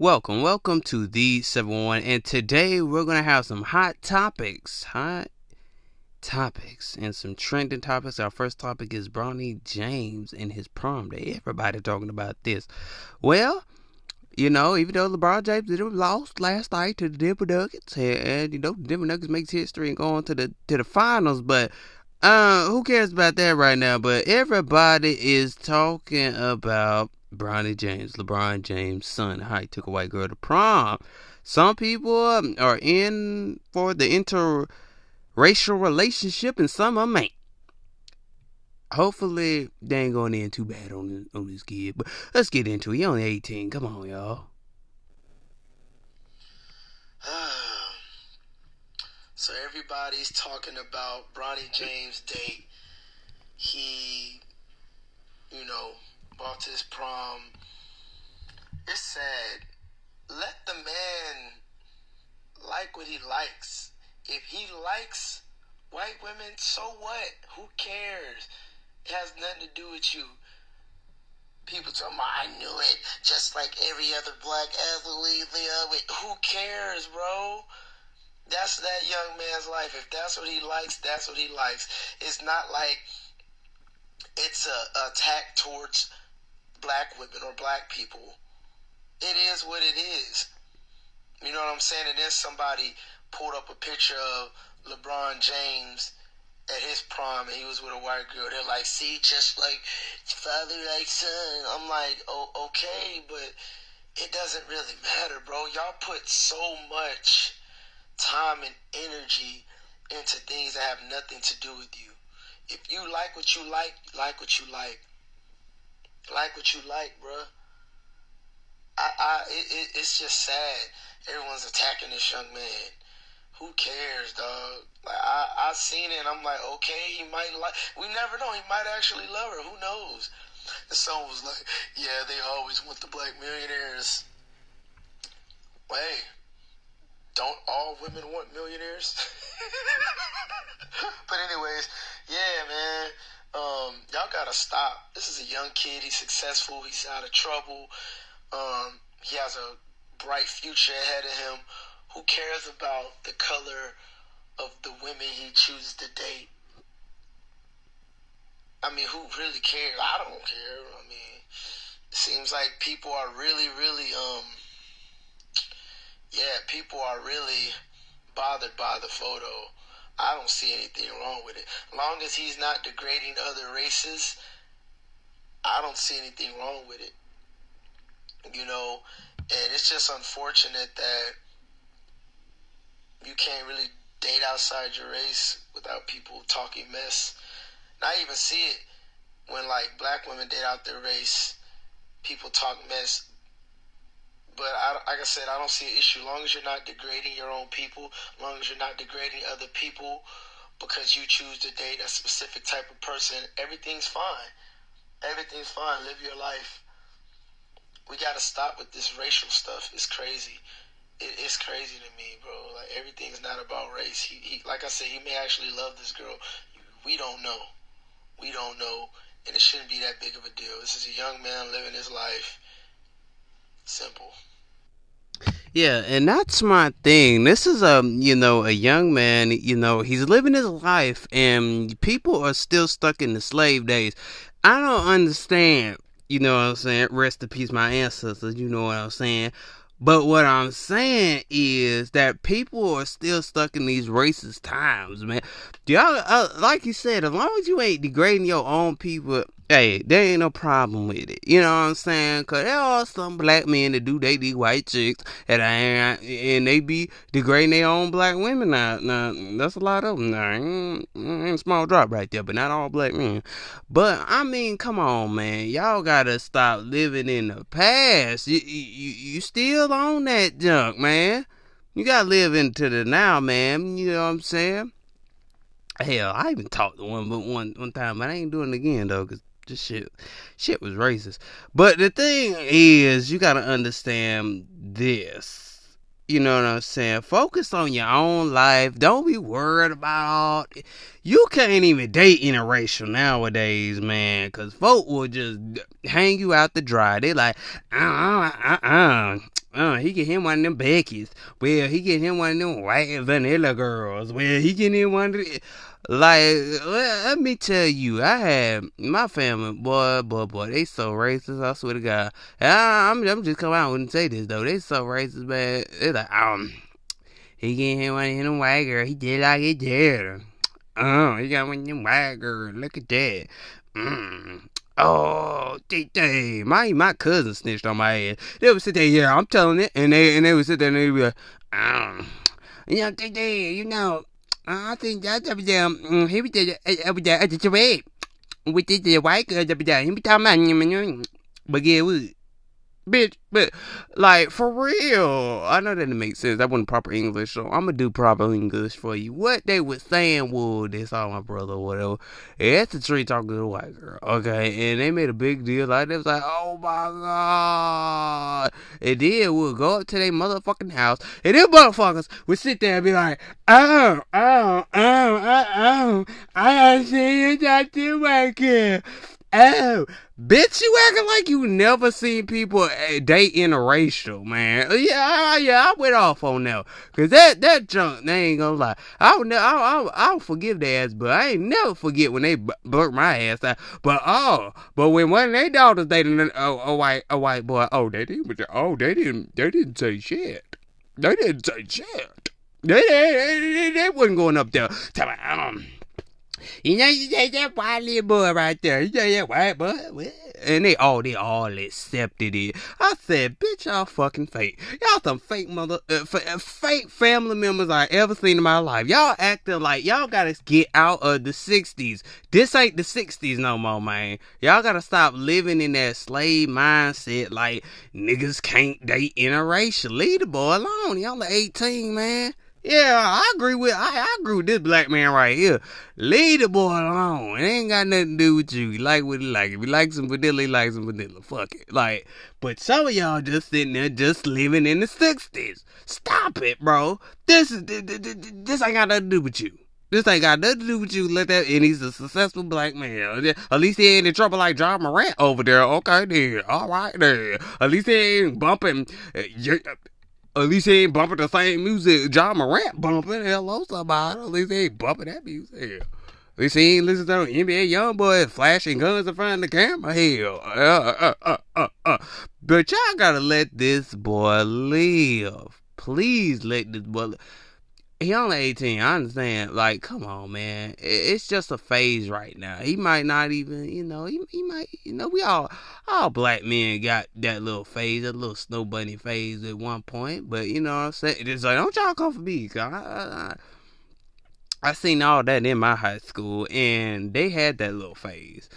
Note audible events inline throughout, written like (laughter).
Welcome, welcome to the 711, and today we're gonna have some hot topics, hot topics, and some trending topics. Our first topic is Bronny James and his prom day. Everybody talking about this. Well, you know, even though LeBron James did lost last night to the Denver Nuggets, and, you know, the Denver Nuggets makes history and go on to the to the finals, but uh, who cares about that right now? But everybody is talking about Bronny James, LeBron James' son, how he took a white girl to prom. Some people um, are in for the interracial relationship, and some of them ain't. Hopefully, they ain't going in too bad on this, on this kid. But let's get into it. He only 18. Come on, y'all. (sighs) so everybody's talking about Bronny James' date. He, you know, to his prom. It's sad. Let the man like what he likes. If he likes white women, so what? Who cares? It has nothing to do with you. People tell me, I knew it, just like every other black athlete. Who cares, bro? That's that young man's life. If that's what he likes, that's what he likes. It's not like it's a attack towards black women or black people. It is what it is. You know what I'm saying? And then somebody pulled up a picture of LeBron James at his prom and he was with a white girl. They're like, see, just like father like son. I'm like, oh, okay, but it doesn't really matter, bro. Y'all put so much time and energy into things that have nothing to do with you. If you like what you like, like what you like. Like what you like, bruh. I, I, it, it, it's just sad. Everyone's attacking this young man. Who cares, dog? Like I, I seen it, and I'm like, okay, he might like. We never know. He might actually love her. Who knows? And someone was like, yeah, they always want the black millionaires. Wait, don't all women want millionaires? (laughs) but anyways, yeah, man. Um, y'all gotta stop. This is a young kid. He's successful. He's out of trouble. Um, he has a bright future ahead of him. Who cares about the color of the women he chooses to date? I mean, who really cares? I don't care. I mean, it seems like people are really, really, um, yeah, people are really bothered by the photo. I don't see anything wrong with it. Long as he's not degrading other races, I don't see anything wrong with it. You know, and it's just unfortunate that you can't really date outside your race without people talking mess. And I even see it when like black women date out their race, people talk mess but I, like I said, I don't see an issue. Long as you're not degrading your own people, long as you're not degrading other people because you choose to date a specific type of person, everything's fine. Everything's fine. Live your life. We got to stop with this racial stuff. It's crazy. It, it's crazy to me, bro. Like everything's not about race. He, he, like I said, he may actually love this girl. We don't know. We don't know, and it shouldn't be that big of a deal. This is a young man living his life. Simple. Yeah, and that's my thing. This is a you know a young man. You know he's living his life, and people are still stuck in the slave days. I don't understand. You know what I'm saying? Rest in peace, my ancestors. You know what I'm saying? But what I'm saying is that people are still stuck in these racist times, man. Y'all, uh, like you said, as long as you ain't degrading your own people, hey, there ain't no problem with it. You know what I'm saying? Cause there are some black men that do date these white chicks and and they be degrading their own black women. Now, now that's a lot of them. Now, small drop right there, but not all black men. But I mean, come on, man, y'all gotta stop living in the past. You you, you still on that junk, man. You gotta live into the now, man. You know what I'm saying? Hell, I even talked to one, but one one time, but I ain't doing it again though, cause shit, shit was racist. But the thing is, you gotta understand this. You know what I'm saying? Focus on your own life. Don't be worried about. You can't even date interracial nowadays, man, because folk will just hang you out to dry. They like, uh, uh, uh, uh. he get him one of them Becky's. Well, he get him one of them white vanilla girls. Well, he get him one of like, let, me tell you, I had my family, boy, boy, boy, they so racist. I swear to God. I, I'm, I'm just coming out and say this though. They so racist, man. It's like, um, he get him one of them white girl. He did like he did. Oh, he got one of them white girl. Look at that. Mm. Oh, they, my my cousin snitched on my ass. They would sit there, yeah, I'm telling it, and they and they would sit there and they would be like, um, you know, they, you know, I think that's every damn. He was there every day at the way. We did the white girl every day. He be talking about, but yeah, bitch. But like for real, I know that it makes sense. That wasn't proper English, so I'm gonna do proper English for you. What they was saying was, they saw my brother or whatever. It's the tree talking to the white girl, okay? And they made a big deal like it was like, oh my god. And then we'll go up to their motherfucking house, and them motherfuckers would sit there and be like, oh, oh, oh, oh, oh, I see you talk to white girl. Oh, bitch, you acting like you never seen people eh, date interracial, man. Yeah, yeah, I went off on that. Cause that, that junk, they ain't gonna lie. I would never, I'll, I'll, I'll forgive their ass, but I ain't never forget when they burnt my ass out. But oh, but when one of their daughters dated a, a, white, a white boy, oh, they didn't, oh, they didn't, they didn't say shit. They didn't say shit. They, they, they, they wasn't going up there. Um, you know, you say that white little boy right there. You say that white boy. And they all, they all accepted it. I said, bitch, y'all fucking fake. Y'all some fake mother, uh, f- uh, fake family members I ever seen in my life. Y'all acting like y'all gotta get out of the 60s. This ain't the 60s no more, man. Y'all gotta stop living in that slave mindset like niggas can't date interracial. Leave the boy alone. Y'all 18, man. Yeah, I agree with I, I agree with this black man right here. Leave the boy alone. It ain't got nothing to do with you. He like what he like. If you like some vanilla, you like some vanilla. Fuck it. Like, but some of y'all just sitting there just living in the sixties. Stop it, bro. This is this, this ain't got nothing to do with you. This ain't got nothing to do with you. Let that, and he's a successful black man. At least he ain't in trouble like Ja Morant over there. Okay, then. All right, then. At least he ain't bumping. Uh, at least he ain't bumping the same music Ja Morant bumping. Hello, somebody. At least he ain't bumping that music. At least he ain't listening to NBA YoungBoy flashing guns in front of the camera. Hell, uh, uh, uh, uh, but y'all gotta let this boy live. Please let this boy. Live he only 18. I understand. Like, come on, man. It's just a phase right now. He might not even, you know, he, he might, you know, we all, all black men got that little phase, that little snow bunny phase at one point. But, you know what I'm saying? It's like, don't y'all come for me. Cause I, I, I seen all that in my high school, and they had that little phase.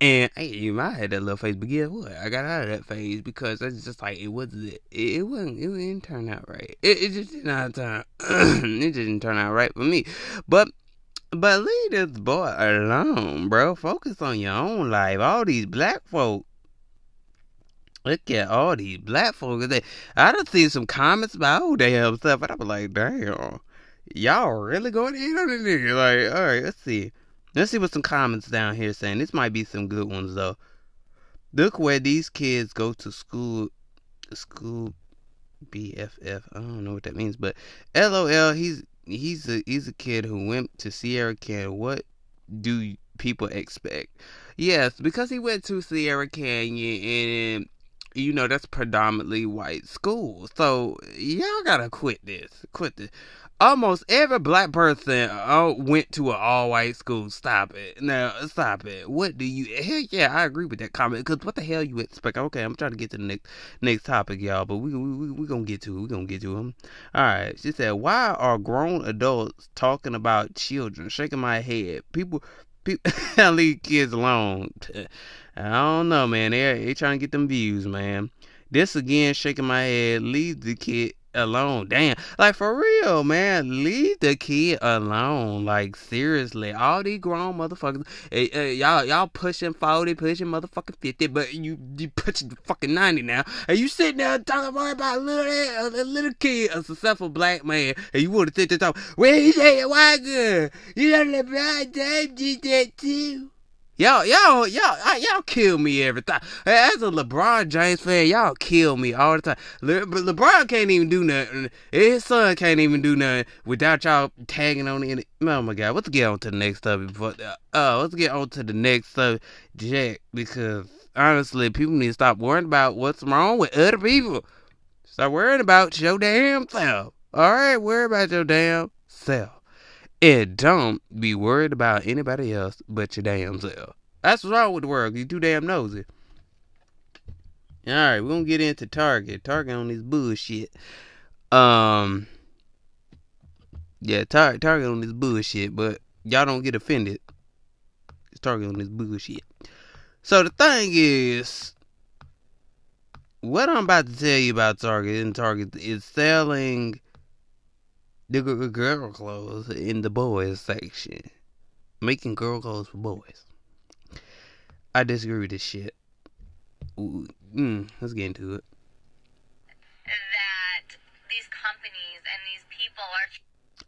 And hey, you might have that little phase, but guess what? I got out of that phase because it's just like it wasn't. It, it wasn't. It didn't turn out right. It, it just did not turn. (clears throat) it didn't turn out right for me. But but leave this boy alone, bro. Focus on your own life. All these black folk. Look at all these black folks. They, I done seen some comments about oh damn stuff, and I was like, damn, y'all really going in on it? Like, all right, let's see. Let's see what some comments down here saying. This might be some good ones though. Look where these kids go to school. School BFF. I don't know what that means, but LOL. He's he's a he's a kid who went to Sierra Canyon. What do people expect? Yes, because he went to Sierra Canyon and you know that's predominantly white school. So y'all gotta quit this. Quit this almost every black person uh, went to an all white school. Stop it. Now, stop it. What do you. Hell yeah, I agree with that comment. Because what the hell you expect? Okay, I'm trying to get to the next next topic, y'all. But we we we, we going to get to it. we going to get to them. All right. She said, Why are grown adults talking about children? Shaking my head. People. people (laughs) leave kids alone. I don't know, man. They they trying to get them views, man. This again, shaking my head. Leave the kid alone. Damn. Like for real, man. Leave the kid alone. Like seriously. All these grown motherfuckers eh, eh, y'all y'all pushing 40, pushing motherfucking 50, but you you pushing fucking 90 now. And you sitting there talking about a little a little kid, a successful black man, and you wanna sit there talking, well he said white girl. You know the black did that too. Y'all, y'all, y'all, y'all kill me every time. As a LeBron James fan, y'all kill me all the time. Le- LeBron can't even do nothing. His son can't even do nothing without y'all tagging on it. Oh my God, let's get on to the next subject. Before, uh, let's get on to the next subject because honestly, people need to stop worrying about what's wrong with other people. Stop worrying about your damn self. All right, worry about your damn self. And don't be worried about anybody else but your damn self. That's what's wrong with the world. You too damn nosy. All right, we're gonna get into Target. Target on this bullshit. Um, yeah, tar- Target on this bullshit, but y'all don't get offended. It's Target on this bullshit. So the thing is, what I'm about to tell you about Target and Target is selling the girl clothes in the boys section. Making girl clothes for boys. I disagree with this shit. Mm, let's get into it. That these companies and these people are.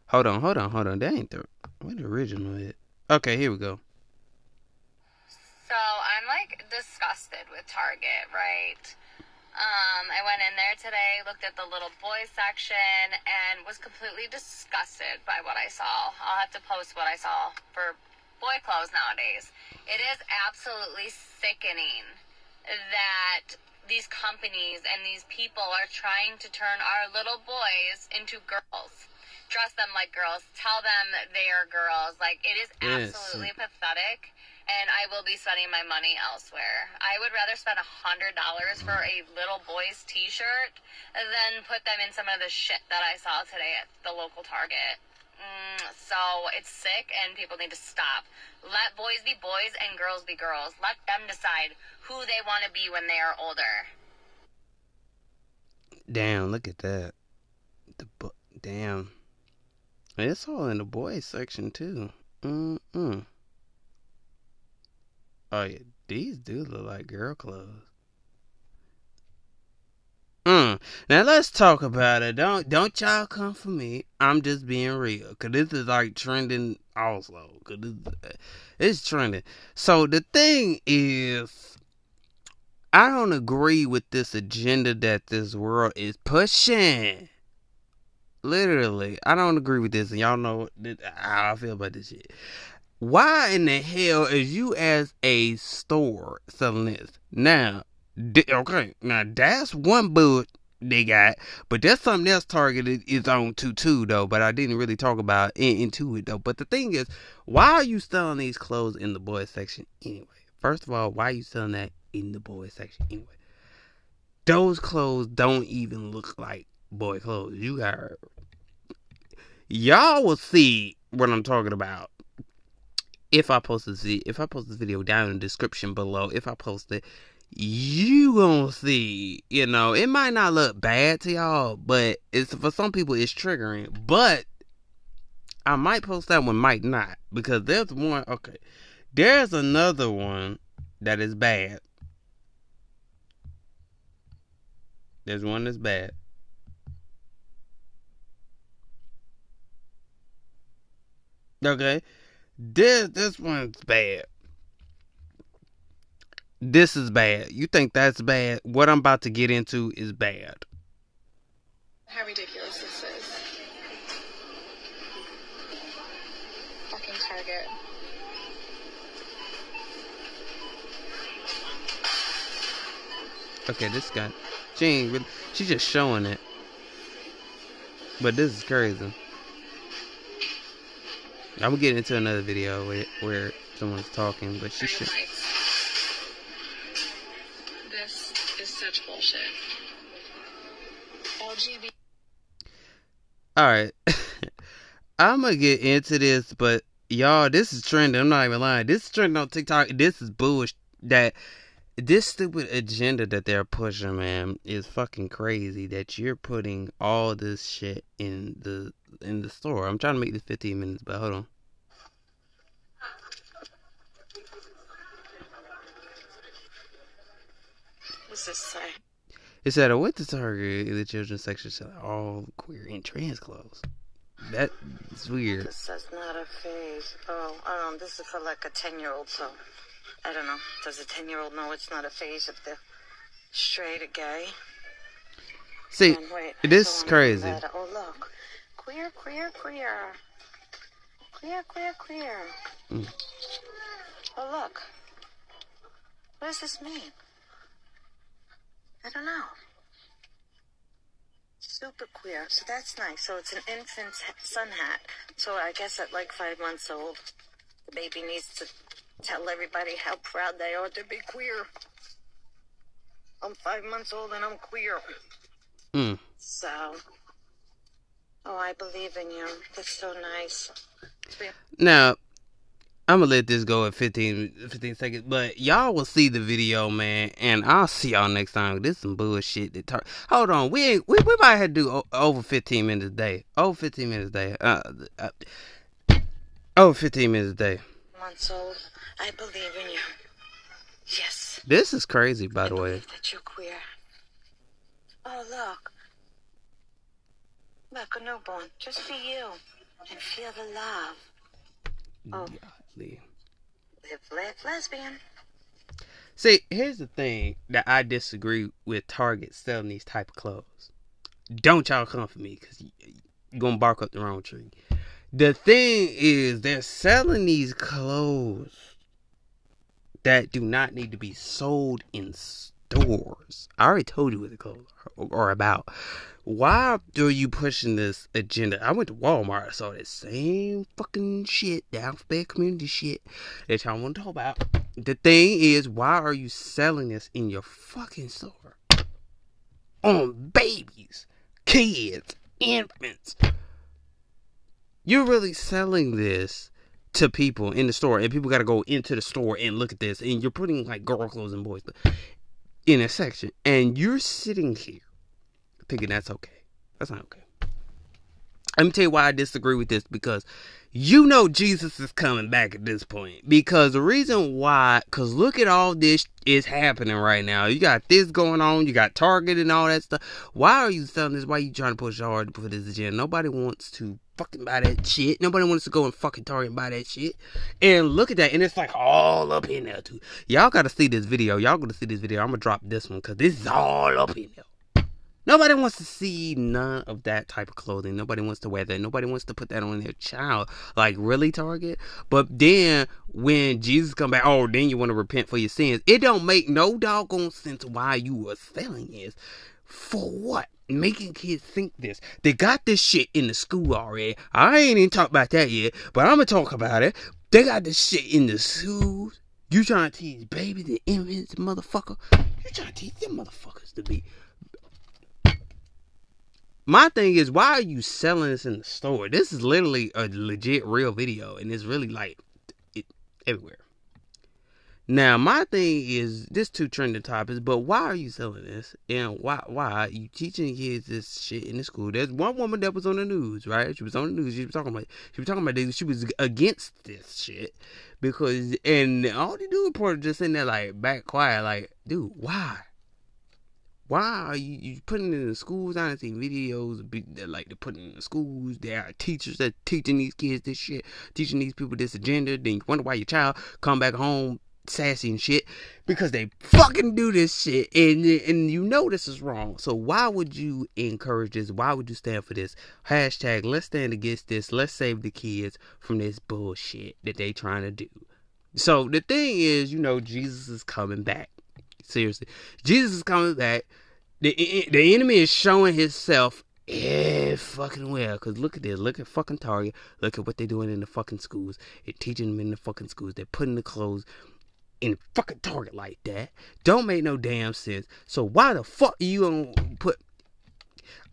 Hold on, hold on, hold on. That ain't the what the original is. Okay, here we go. So I'm like disgusted with Target, right? Um, I went in there today, looked at the little boy section, and was completely disgusted by what I saw. I'll have to post what I saw for boy clothes nowadays. It is absolutely sickening that these companies and these people are trying to turn our little boys into girls. Dress them like girls, tell them they are girls. Like, it is absolutely yes. pathetic and I will be spending my money elsewhere. I would rather spend a hundred dollars for a little boy's T-shirt than put them in some of the shit that I saw today at the local Target. Mm, so it's sick, and people need to stop. Let boys be boys and girls be girls. Let them decide who they want to be when they are older. Damn! Look at that. The bu- damn. It's all in the boys section too. Mm mm. Oh yeah, these do look like girl clothes. Mm. Now let's talk about it. Don't don't y'all come for me. I'm just being real, cause this is like trending also. Cause it's, it's trending. So the thing is, I don't agree with this agenda that this world is pushing. Literally, I don't agree with this, and y'all know how I feel about this shit. Why in the hell is you as a store selling this? Now, okay, now that's one boot they got, but that's something else targeted is on to too though. But I didn't really talk about in, into it though. But the thing is, why are you selling these clothes in the boys section anyway? First of all, why are you selling that in the boys section anyway? Those clothes don't even look like boy clothes. You got y'all will see what I'm talking about if I post this if I post this video down in the description below, if I post it, you gonna see, you know, it might not look bad to y'all, but it's for some people it's triggering. But I might post that one, might not, because there's one. Okay, there's another one that is bad. There's one that's bad. Okay. This this one's bad. This is bad. You think that's bad? What I'm about to get into is bad. How ridiculous this is. Fucking Target. Okay, this guy. She ain't really. She's just showing it. But this is crazy. I'm gonna get into another video where, where someone's talking, but she should. This is such bullshit. LGBT. All right, (laughs) I'm gonna get into this, but y'all, this is trending. I'm not even lying. This is trending on TikTok. This is bullshit. That this stupid agenda that they're pushing, man, is fucking crazy. That you're putting all this shit in the in the store. I'm trying to make this 15 minutes, but hold on. What's this say? It said, I went to Target in the children's section selling all queer and trans clothes. That's weird. This is not a phase. Oh, um, this is for like a 10 year old, so I don't know. Does a 10 year old know it's not a phase of the straight or gay? See, And wait, go is crazy. Oh, look. Queer, queer, queer. Queer, queer, queer. Mm. Oh, look. What does this mean? I don't know. Super queer. So that's nice. So it's an infant's sun hat. So I guess at like five months old, the baby needs to tell everybody how proud they are to be queer. I'm five months old and I'm queer. Mm. So, oh, I believe in you. That's so nice. Now, I'm gonna let this go at 15, 15 seconds, but y'all will see the video, man, and I'll see y'all next time. This is some bullshit. That tar- Hold on, we ain't, we we might have to do o- over 15 minutes a day. Over 15 minutes a day. Uh, uh, over 15 minutes a day. Months old. I believe in you. Yes. This is crazy, by I the way. that you're queer. Oh, look. Look, a newborn. Just for you. And feel the love. Oh. Golly. Live, live, lesbian. See, here's the thing that I disagree with Target selling these type of clothes. Don't y'all come for me because you're gonna bark up the wrong tree. The thing is, they're selling these clothes that do not need to be sold in stores. I already told you what the clothes are, about. Why are you pushing this agenda? I went to Walmart, I saw that same fucking shit, the alphabet community shit that y'all want to talk about. The thing is, why are you selling this in your fucking store? On babies, kids, infants. You're really selling this to people in the store, and people got to go into the store and look at this, and you're putting like girl clothes and boys in a section, and you're sitting here thinking that's okay. That's not okay. Let me tell you why I disagree with this because you know Jesus is coming back at this point. Because the reason why, because look at all this is happening right now. You got this going on, you got Target and all that stuff. Why are you selling this? Why are you trying to push hard for this agenda? Nobody wants to fucking buy that shit. Nobody wants to go and fucking Target and buy that shit. And look at that, and it's like all up in there too. Y'all gotta see this video. Y'all gotta see this video. I'm gonna drop this one because this is all up in there. Nobody wants to see none of that type of clothing. Nobody wants to wear that. Nobody wants to put that on their child. Like really, Target. But then when Jesus come back, oh, then you want to repent for your sins. It don't make no doggone sense why you were selling this. For what? Making kids think this. They got this shit in the school already. I ain't even talk about that yet, but I'm gonna talk about it. They got this shit in the schools. You trying to teach babies and infants, motherfucker? You trying to teach them motherfuckers to be my thing is, why are you selling this in the store? This is literally a legit real video, and it's really like it everywhere. Now, my thing is this two trending topics, but why are you selling this? And why why are you teaching kids this shit in the school? There's one woman that was on the news, right? She was on the news. She was talking about she was talking about this. She was against this shit because and all the news reporters just sitting there like back quiet, like, dude, why? Why are you, you putting in the schools? I done seen videos that like they're putting in the schools. There are teachers that teaching these kids this shit, teaching these people this agenda. Then you wonder why your child come back home sassy and shit because they fucking do this shit, and and you know this is wrong. So why would you encourage this? Why would you stand for this? Hashtag Let's stand against this. Let's save the kids from this bullshit that they trying to do. So the thing is, you know, Jesus is coming back. Seriously, Jesus is coming back. The the enemy is showing himself yeah, fucking well. Cause look at this. Look at fucking Target. Look at what they're doing in the fucking schools. They're teaching them in the fucking schools. They're putting the clothes in fucking Target like that. Don't make no damn sense. So why the fuck you gonna put?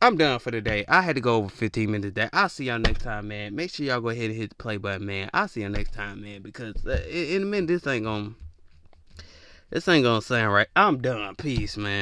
I'm done for today. I had to go over 15 minutes That I'll see y'all next time, man. Make sure y'all go ahead and hit the play button, man. I'll see y'all next time, man. Because uh, in a minute, this ain't gonna, this ain't gonna sound right. I'm done. Peace, man.